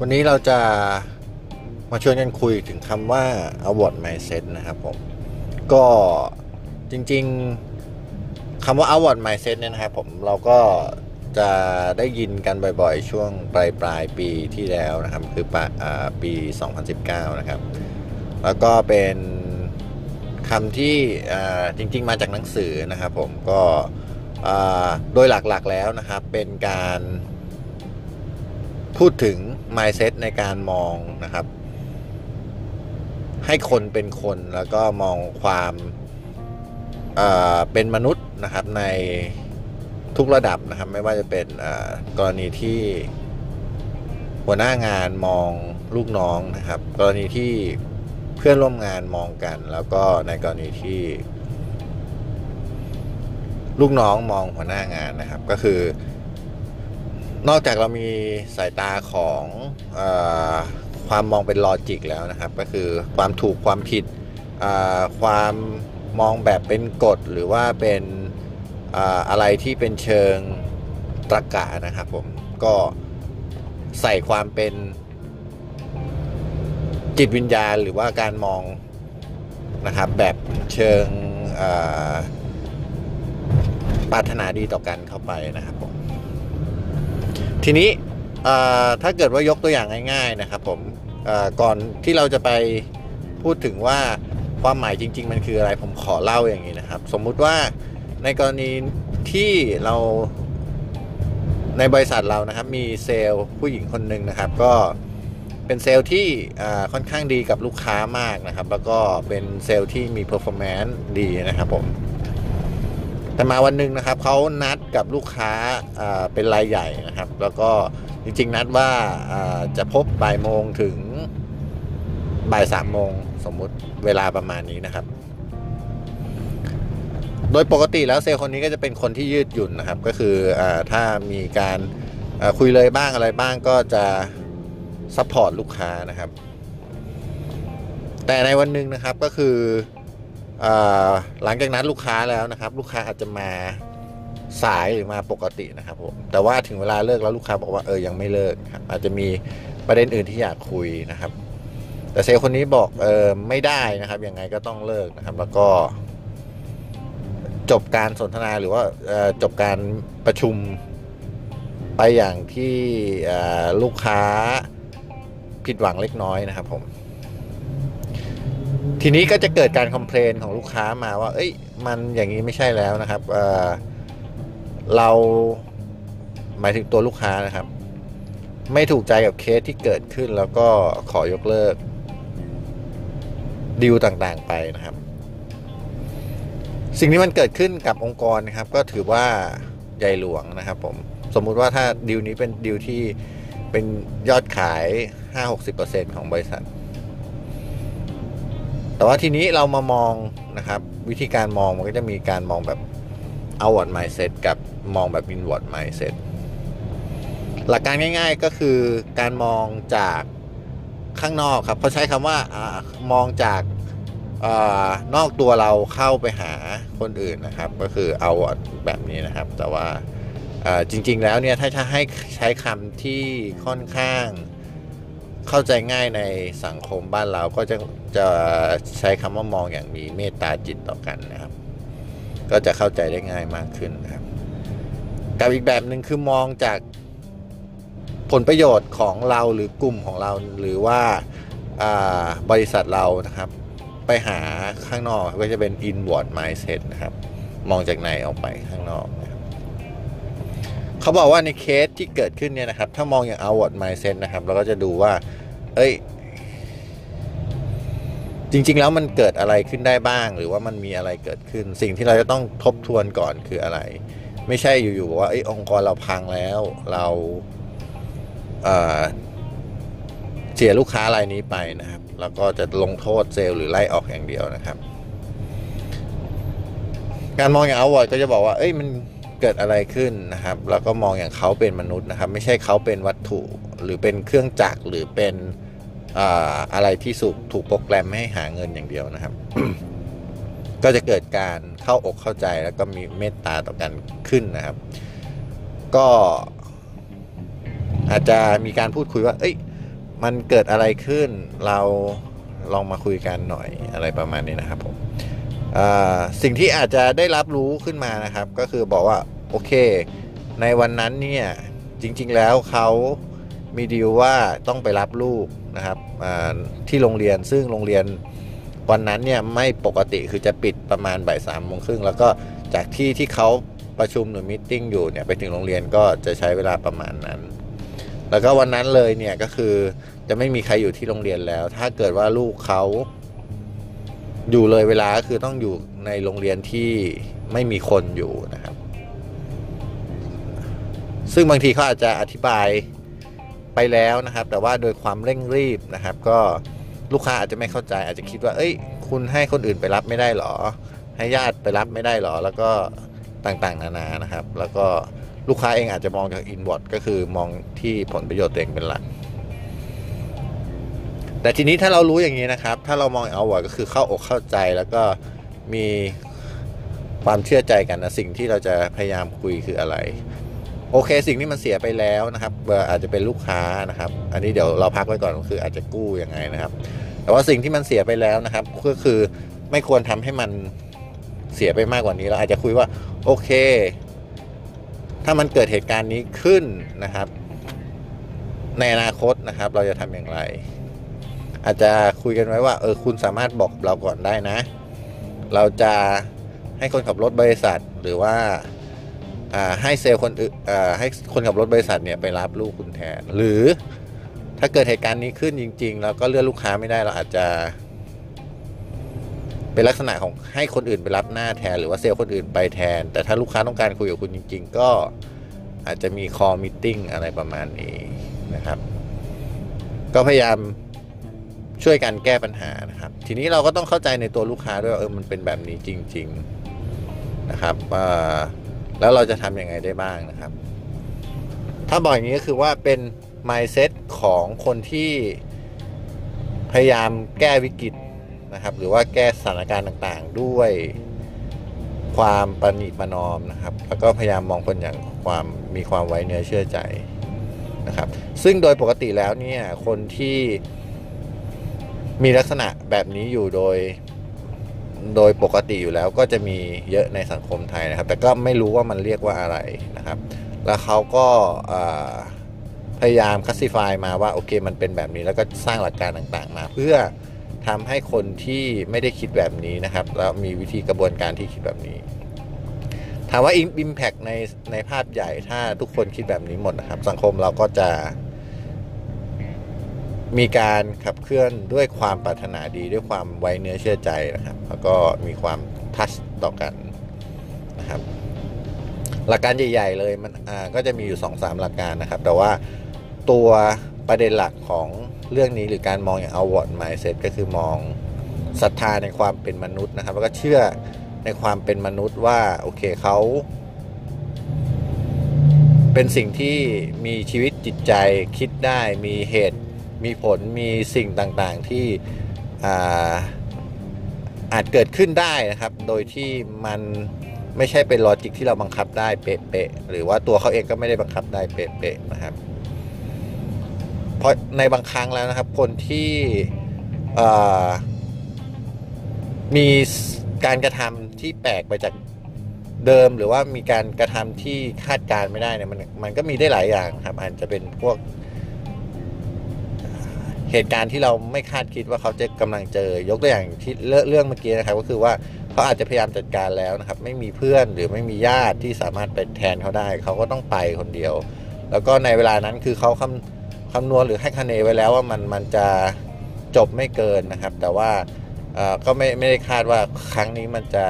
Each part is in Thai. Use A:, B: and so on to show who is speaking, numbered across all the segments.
A: วันนี้เราจะมาชวนกันคุยถึงคำว่า award mindset นะครับผม ก็จริงๆคำว่า award mindset เนี่ยนะครับผมเราก็จะได้ยินกันบ่อยๆ ช่วงปลายปลายปีที่แล้วนะครับ คือปปี 2019 นะครับ แล้วก็เป็นคำที่จริงๆ มาจากหนังสือนะครับผมก็โดยหลักๆแล้วนะครับเป็นการ พูดถึง mindset ในการมองนะครับ ให้คนเป็นคนแล้วก็มองความเป็นมนุษย์นะครับในทุกระดับนะครับ ไม่ว่าจะเป็นกรณีที่หัวหน้างานมองลูกน้องนะครับ กรณีที่เพื่อนร่วมงานมองกัน แล้วก็ในกรณีที่ ลูกน้องมองหัวหน้างานนะครับ ก็คือ นอกจากเรามีสายตาของอความมองเป็นลอจิกแล้วนะครับ ก็คือความถูกความผิดความมองแบบเป็นกฎหรือว่าเป็นอะไรที่เป็นเชิงตรรกะนะครับผมก็ใส่ความเป็นจิตวิญญาณหรือว่าการมองนะครับแบบเชิงปรารถนาดีต่อกันเข้าไปนะครับผม ทีนี้ถ้าเกิดว่ายกตัวอย่างง่ายๆนะครับผมก่อนที่เราจะไปพูดถึงว่าความหมายจริง ๆ มันคืออะไรผมขอเล่าอย่างนี้นะครับ สมมุติว่าในกรณีที่เราในบริษัทเรานะครับมีเซลล์ผู้หญิงคนหนึ่งนะครับ ก็เป็นเซลล์ที่ค่อนข้างดีกับลูกค้ามากนะครับ แล้วก็เป็นเซลล์ที่มี performance ดีนะครับผม แต่มาวันหนึ่งนะครับเขานัดกับลูกค้าเป็นรายใหญ่นะครับ แล้วก็จริง ๆ นัดว่าจะพบบ่ายโมงถึงบ่ายสามโมงสมมุติเวลาประมาณนี้นะครับ โดยปกติแล้วเซลล์คนนี้ก็จะเป็นคนที่ยืดหยุ่นนะครับ ก็คืออถ้ามีการคุย late บ้างอะไรบ้างก็จะ support ลูกค้านะครับ แต่ในวันหนึ่งนะครับก็คือ หลังจากนัดลูกค้าแล้วนะครับ ลูกค้าอาจจะมาสายหรือมาปกตินะครับผมแต่ว่าถึงเวลาเลิกแล้วลูกค้าบอกว่าเออยังไม่เลิกครับอาจจะมีประเด็นอื่นที่อยากคุยนะครับ แต่เซลคนนี้บอกเออไม่ได้นะครับยังไงก็ต้องเลิกนะครับ แล้วก็จบการสนทนาหรือว่าจบการประชุมไปอย่างที่ลูกค้าผิดหวังเล็กน้อยนะครับผม ทีนี้ก็จะเกิดการคอมเพลนของลูกค้ามาว่า เอ้ย มันอย่างนี้ไม่ใช่แล้วนะครับเเราหมายถึงตัวลูกค้านะครับ ไม่ถูกใจกับเคสที่เกิดขึ้นแล้วก็ขอยกเลิกดีลต่างๆไปนะครับ สิ่งที่มันเกิดขึ้นกับองค์กรนะครับ ก็ถือว่าใหญ่หลวงนะครับผมสมมุติว่าถ้าดีลนี้เป็นดีลที่เป็นยอดขาย 5-60%ของบริษัท แต่ว่าทีนี้เรามามองนะครับ วิธีการมองมันก็จะมีการมองแบบ outward mindset กับมองแบบ inward mindset หลักการง่าย ๆก็คือการมองจากข้างนอกครับเขาใช้คำว่าอมองจากอนอกตัวเราเข้าไปหาคนอื่นนะครับ ก็คือ outward แบบนี้นะครับ แต่ว่าจริง ๆ แล้วเนี่ยถ้าจะให้ใช้คำที่ค่อนข้างเข้าใจง่ายในสังคมบ้านเราก็จะ จะใช้คำว่ามองอย่างมีเมตตาจิตต่อกันนะครับ ก็จะเข้าใจได้ง่ายมากขึ้นนะครับ กับอีกแบบหนึ่งคือมองจากผลประโยชน์ของเราหรือกลุ่มของเราหรือว่าบริษัทเรานะครับ ไปหาข้างนอกก็จะเป็น inward mindset นะครับ มองจากในออกไปข้างนอกนะครับเขาบอกว่าในเคสที่เกิดขึ้นเนี่ยนะครับ ถ้ามองอย่าง outward mindset นะครับ เราก็จะดูว่า เอ้ย จริง ๆ แล้วมันเกิดอะไรขึ้นได้บ้าง หรือว่ามันมีอะไรเกิดขึ้น สิ่งที่เราจะต้องทบทวนก่อนคืออะไร ไม่ใช่อยู่ๆว่าไอ้องค์กรเราพังแล้วเราเเสียลูกค้ารายนี้ไปนะครับ แล้วก็จะลงโทษเซลล์หรือไล่ออกอย่างเดียวนะครับ การมองอย่างเอาวอร์ดก็จะบอกว่า เอ้ยมันเกิดอะไรขึ้นนะครับ แล้วก็มองอย่างเขาเป็นมนุษย์นะครับ ไม่ใช่เขาเป็นวัตถุหรือเป็นเครื่องจักรหรือเป็น อะไรที่สุกถูกโปรแกรมให้หาเงินอย่างเดียวนะครับ ก็จะเกิดการเข้าอกเข้าใจแล้วก็มีเมตตาต่อกันขึ้นนะครับ ก็อาจจะมีการพูดคุยว่า เอ้ย มันเกิดอะไรขึ้น เราลองมาคุยกันหน่อยอะไรประมาณนี้นะครับผมสิ่งที่อาจจะได้รับรู้ขึ้นมานะครับ ก็คือบอกว่า โอเค ในวันนั้นเนี่ย จริง ๆ แล้วเขามีดีลว่าต้องไปรับลูก นะครับที่โรงเรียนซึ่งโรงเรียนวันนั้นเนี่ยไม่ปกติคือจะปิดประมาณบ่ายสามโมงครึ่งแล้วก็จากที่ที่เขาประชุมหรือมิทติ้งอยู่เนี่ยไปถึงโรงเรียนก็จะใช้เวลาประมาณนั้น แล้วก็วันนั้นเลยเนี่ยก็คือจะไม่มีใครอยู่ที่โรงเรียนแล้ว ถ้าเกิดว่าลูกเขาอยู่เลยเวลาก็คือต้องอยู่ในโรงเรียนที่ไม่มีคนอยู่นะครับ ซึ่งบางทีเขาอาจจะอธิบาย ไปแล้วนะครับ แต่ว่าโดยความเร่งรีบนะครับ ก็ลูกค้าอาจจะไม่เข้าใจ อาจจะคิดว่า เอ้ย คุณให้คนอื่นไปรับไม่ได้หรอ ให้ญาติไปรับไม่ได้หรอ แล้วก็ต่างๆ นานานะครับ แล้วก็ลูกค้าเองอาจจะมองจากอินวอร์ดก็คือมองที่ผลประโยชน์ตัวเองเป็นหลัก แต่ทีนี้ถ้าเรารู้อย่างนี้นะครับ ถ้าเรามองเอาวอร์ดก็คือเข้าอกเข้าใจแล้วก็มีความเชื่อใจกันนะสิ่งที่เราจะพยายามคุยคืออะไร โอเคสิ่งที่มันเสียไปแล้วนะครับอาจจะเป็นลูกค้านะครับ อันนี้เดี๋ยวเราพักไว้ก่อนก็คืออาจจะกู้ยังไงนะครับ แต่ว่าสิ่งที่มันเสียไปแล้วนะครับ ก็คือไม่ควรทำให้มันเสียไปมากกว่านี้เราอาจจะคุยว่าโอเค ถ้ามันเกิดเหตุการณ์นี้ขึ้นนะครับ ในอนาคตนะครับ เราจะทำอย่างไร อาจจะคุยกันไว้ว่าเออคุณสามารถบอกเราก่อนได้นะ เราจะให้คนขับรถบริษัทหรือว่า ให้เซลล์คนอื่นให้คนขับรถบริษัทเนี่ยไปรับลูกคุณแทน หรือถ้าเกิดเหตุการณ์นี้ขึ้นจริง ๆ แล้วก็เลื่อนลูกค้าไม่ได้เราอาจจะ เป็นลักษณะของให้คนอื่นไปรับหน้าแทน หรือว่าเซลล์คนอื่นไปแทน แต่ถ้าลูกค้าต้องการคุยกับคุณจริง ๆ ก็อาจจะมีคอมิ e ติ้งอะไรประมาณนี้นะครับ ก็พยายามช่วยกันแก้ปัญหานะครับ ทีนี้เราก็ต้องเข้าใจในตัวลูกค้าด้วยว่าเออมันเป็นแบบนี้จริง ๆ นะครับอ่า แล้วเราจะทำยังไงได้บ้างนะครับ ถ้าบอกอย่างนี้ก็คือว่าเป็น mindset ของคนที่พยายามแก้วิกฤตนะครับ หรือว่าแก้สถานการณ์ต่างๆ ด้วยความประนีประนอมนะครับ แล้วก็พยายามมองคนอย่างความมีความไว้เนื้อเชื่อใจนะครับ ซึ่งโดยปกติแล้วเนี่ยคนที่มีลักษณะแบบนี้อยู่โดย โดยปกติอยู่แล้วก็จะมีเยอะในสังคมไทยนะครับ แต่ก็ไม่รู้ว่ามันเรียกว่าอะไรนะครับ แล้วเขาก็พยายามคัสซิฟายมาว่าโอเคมันเป็นแบบนี้แล้วก็สร้างหลักการต่างๆ มา เพื่อทำให้คนที่ไม่ได้คิดแบบนี้นะครับ แล้วมีวิธีกระบวนการที่คิดแบบนี้ ถามว่า Impact ในในภาพใหญ่ถ้าทุกคนคิดแบบนี้หมดนะครับ สังคมเราก็จะ มีการขับเคลื่อนด้วยความปรารถนาดีด้วยความไว้เนื้อเชื่อใจนะครับ แล้วก็มีความทัชต่อกันนะครับ หลักการใหญ่ ๆ เลยมันอ่าก็จะมีอยู่2อสามหลักการนะครับ แต่ว่าตัวประเด็นหลักของเรื่องนี้หรือการมองอย่าง outward mindset ก็คือมองศรัทธาในความเป็นมนุษย์นะครับ แล้วก็เชื่อในความเป็นมนุษย์ว่าโอเคเขา เป็นสิ่งที่มีชีวิตจิตใจคิดได้มีเหตุ มีผลมีสิ่งต่างๆที่อาอาจเกิดขึ้นได้นะครับ โดยที่มันไม่ใช่เป็นลอจิกที่เราบังคับได้เป๊ะๆหรือว่าตัวเขาเองก็ไม่ได้บังคับได้เป๊ะๆนะครับ เพราะในบางครั้งแล้วนะครับ คนที่มีการกระทำที่แปลกไปจากเดิมหรือว่ามีการกระทำที่คาดการณ์ไม่ได้เนี่ยมันมันก็มีได้หลายอย่างครับอาจจะเป็นพวก เหตุการณ์ที่เราไม่คาดคิดว่าเขาจะกำลังเจอยกตัวอย่างที่เรื่องเรื่องเมื่อกี้นะครับก็คือว่าเขาอาจจะพยายามจัดการแล้วนะครับ ไม่มีเพื่อนหรือไม่มีญาติที่สามารถไปแทนเขาได้ เขาก็ต้องไปคนเดียว แล้วก็ในเวลานั้นคือเขาคำคำนวณหรือให้คะเนไว้แล้วว่ามันมันจะจบไม่เกินนะครับ แต่ว่าก็ไม่ไม่ได้คาดว่าครั้งนี้มันจะ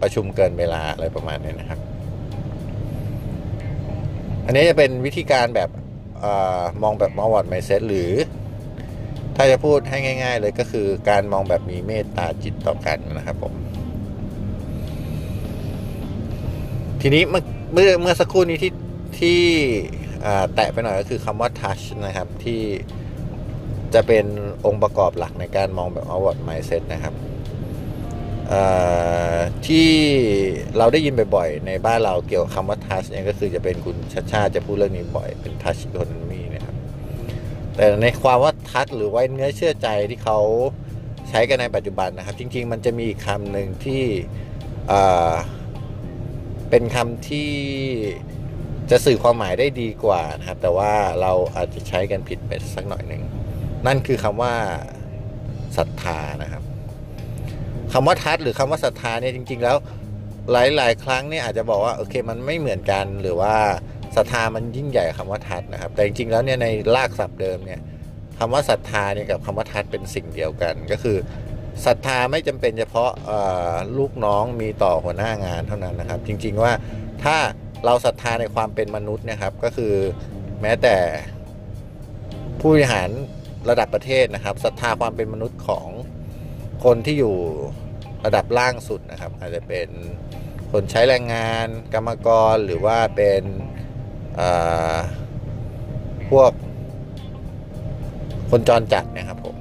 A: ประชุมเกินเวลาอะไรประมาณนี้นะครับ อันนี้จะเป็นวิธีการแบบอมองแบบมอวอร์ดไมเซ็ตหรือ ถ้าจะพูดให้ง่าย ๆ เลยก็คือการมองแบบมีเมตตาจิตต่อกันนะครับผม ทีนี้เมื่อเมื่อเมื่อสักครู่นี้ที่ที่อ่าแตะไปหน่อยก็คือคำว่า touch นะครับ ที่จะเป็นองค์ประกอบหลักในการมองแบบ outward mindset นะครับอ่าที่เราได้ยินบ่อยๆ ในบ้านเราเกี่ยวกับคำว่า touch เนี่ยก็คือจะเป็นคุณชาชาจะพูดเรื่องนี้บ่อยเป็น touch economy นะครับ แต่ในความว่าทัชหรือไว้เนื้อเชื่อใจที่เขาใช้กันในปัจจุบันนะครับ จริง ๆ มันจะมีอีกคำหนึ่งที่เป็นคำที่จะสื่อความหมายได้ดีกว่านะครับ แต่ว่าเราอาจจะใช้กันผิดไปสักหน่อยหนึ่งนั่นคือคำว่าศรัทธานะครับคำว่าทัชหรือคำว่าศรัทธาเนี่ยจริง ๆ แล้วหลาย ๆ ครั้งเนี่ยอาจจะบอกว่าโอเคมันไม่เหมือนกันหรือว่า ศรัทธามันยิ่งใหญ่กว่าคำว่าทัดนะครับ แต่จริงๆแล้วเนี่ยในรากศัพท์เดิมเนี่ยคำว่าศรัทธาเนี่ยกับคำว่าทัดเป็นสิ่งเดียวกัน ก็คือศรัทธาไม่จำเป็นเฉพาะลูกน้องมีต่อหัวหน้างานเท่านั้นนะครับ จริงๆว่าถ้าเราศรัทธาในความเป็นมนุษย์นะครับ ก็คือแม้แต่ผู้บริหารระดับประเทศนะครับศรัทธาความเป็นมนุษย์ของคนที่อยู่ระดับล่างสุดนะครับ อาจจะเป็นคนใช้แรงงานกรรมกรหรือว่าเป็น พวกคนจรจัดนะครับผม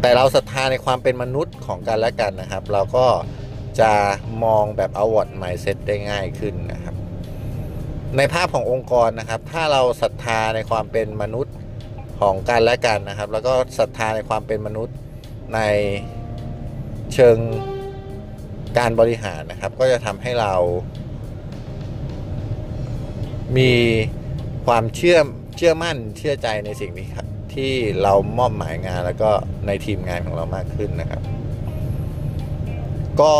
A: แต่เราศรัทธาในความเป็นมนุษย์ของกันและกันนะครับ เราก็จะมองแบบ outward mindset ได้ง่ายขึ้นนะครับ ในภาพขององค์กรนะครับ ถ้าเราศรัทธาในความเป็นมนุษย์ของกันและกันนะครับ แล้วก็ศรัทธาในความเป็นมนุษย์ในเชิงการบริหารนะครับ ก็จะทำให้เรา มีความเชื่อเชื่อมั่นเชื่อใจในสิ่งนี้ครับที่เรามอบหมายงานแล้วก็ในทีมงานของเรามากขึ้นนะครับ ก็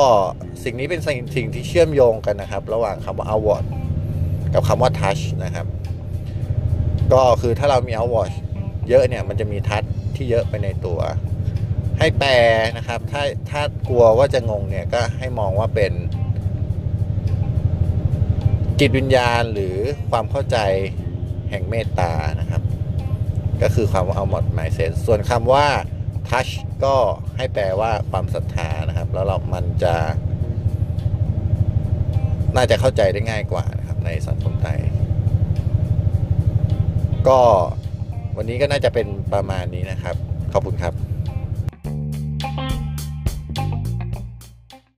A: สิ่งนี้เป็นสิ่งสิ่งที่เชื่อมโยงกันนะครับ ระหว่างคำว่า award กับคำว่า touch นะครับ ก็คือถ้าเรามี award เยอะเนี่ยมันจะมี touch ที่เยอะไปในตัว ให้แปลนะครับ ถ้าถ้ากลัวว่าจะงงเนี่ยก็ให้มองว่าเป็น จิตวิญญาณหรือความเข้าใจแห่งเมตตานะครับ ก็คือความว่าเอาหมดหมายเซนส่วนคำว่า touch ก็ให้แปลว่าความศรัทธานะครับ แล้วเรามันจะ น่าจะเข้าใจได้ง่ายกว่านะครับ ในสังคมไทยก็วันนี้ก็น่าจะเป็นประมาณนี้นะครับ ขอบคุณครับ